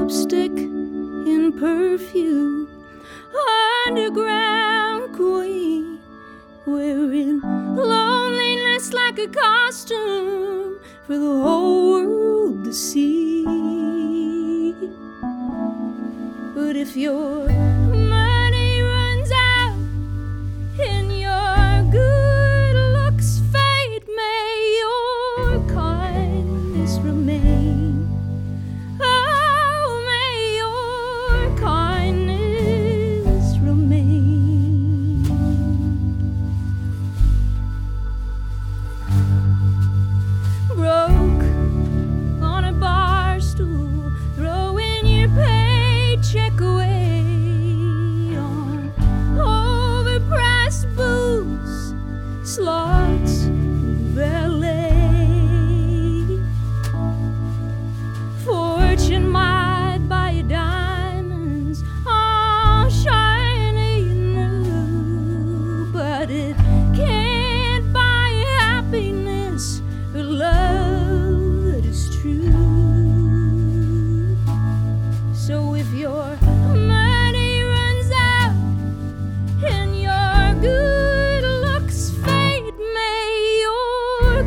Lipstick in perfume, underground queen, wearing loneliness like a costume for the whole world to see. But if you're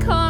Car.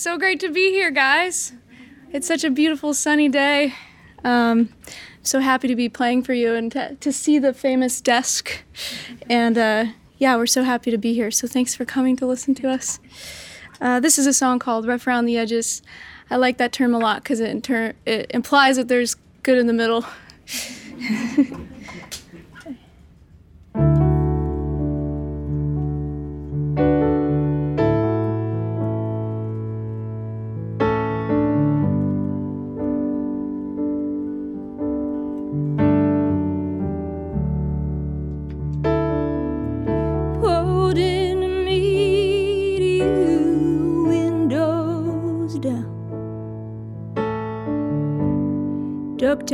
so great to be here, guys. It's such a beautiful sunny day. Um, so happy to be playing for you and to, to see the famous desk. And uh, yeah, we're so happy to be here. So thanks for coming to listen to us. Uh, this is a song called Rough Around the Edges. I like that term a lot because it, inter- it implies that there's good in the middle.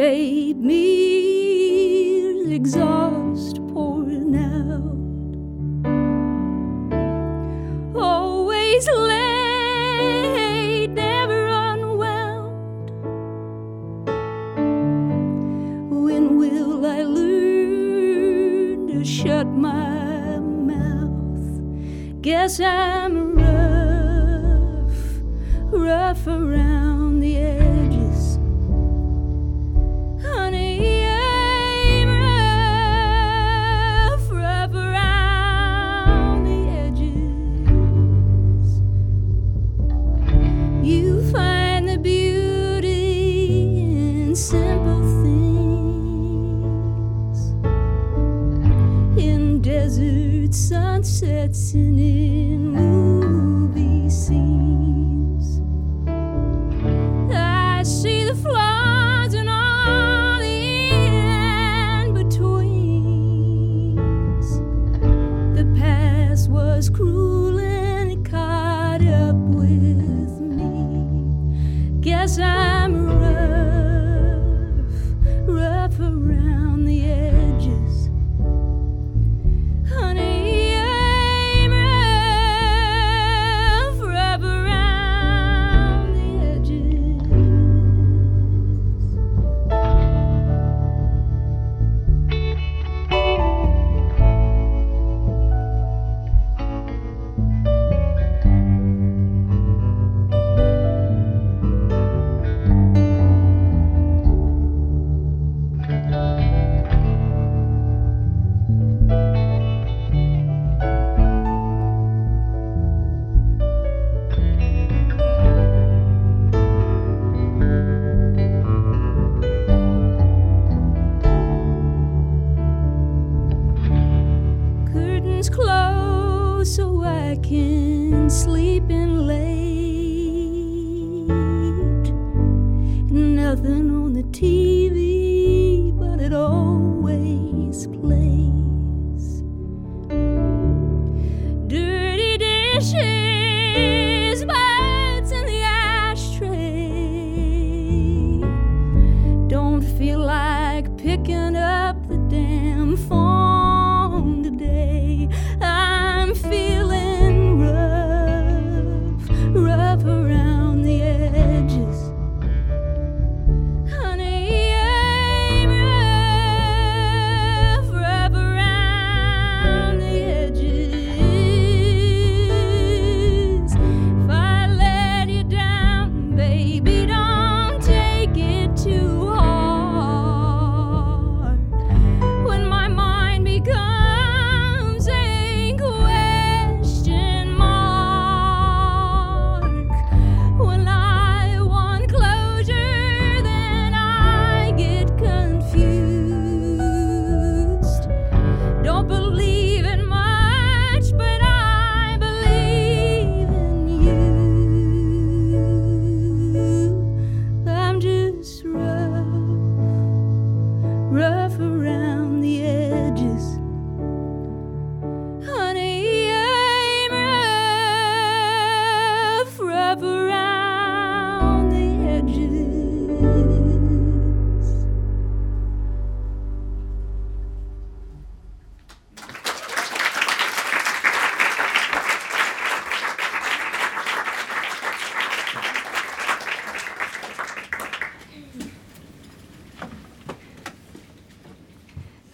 tape me's exhaust pouring out. Always late, never unwound. When will I learn to shut my mouth? Guess I'm rough, rough around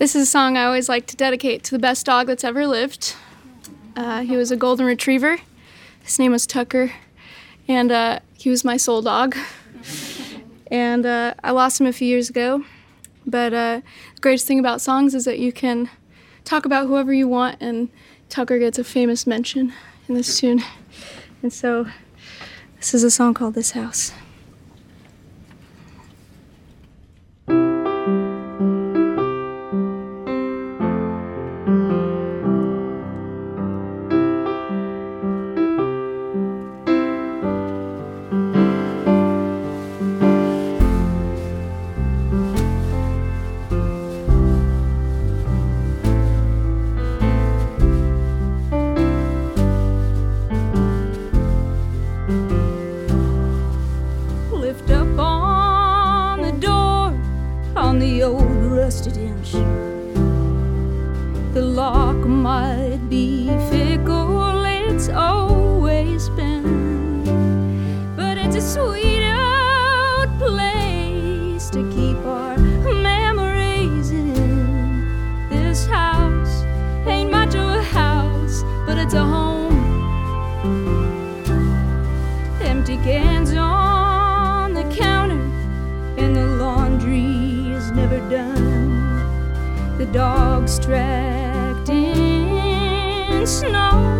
This is a song I always like to dedicate to the best dog that's ever lived. Uh, he was a golden retriever. His name was Tucker, and uh, he was my soul dog. and uh, I lost him a few years ago. But uh, the greatest thing about songs is that you can talk about whoever you want, and Tucker gets a famous mention in this tune. And so, this is a song called This House. it's a home. Empty cans on the counter, and the laundry is never done. The dog's tracked in snow.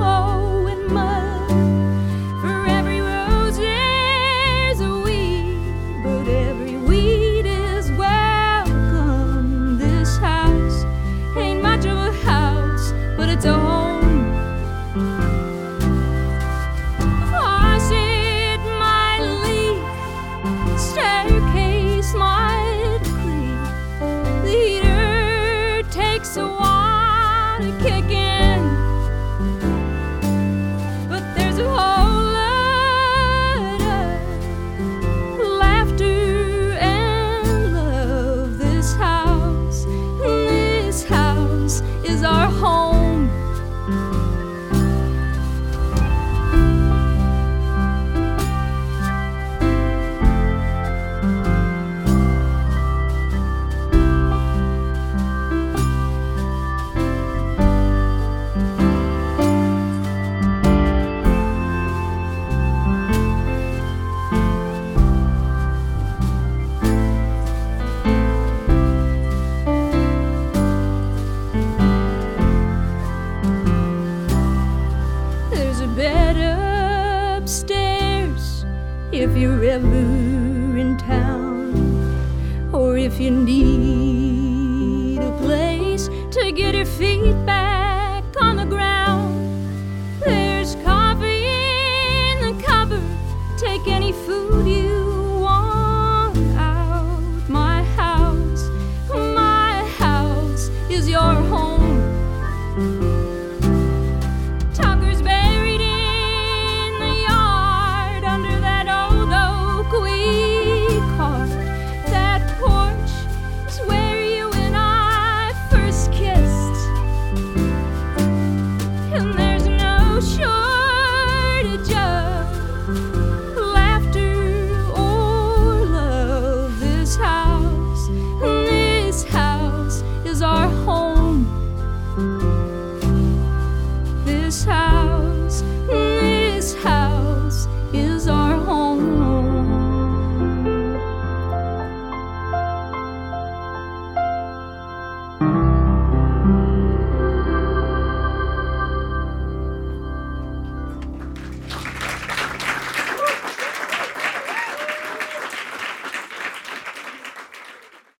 if you need a place to get your feet back.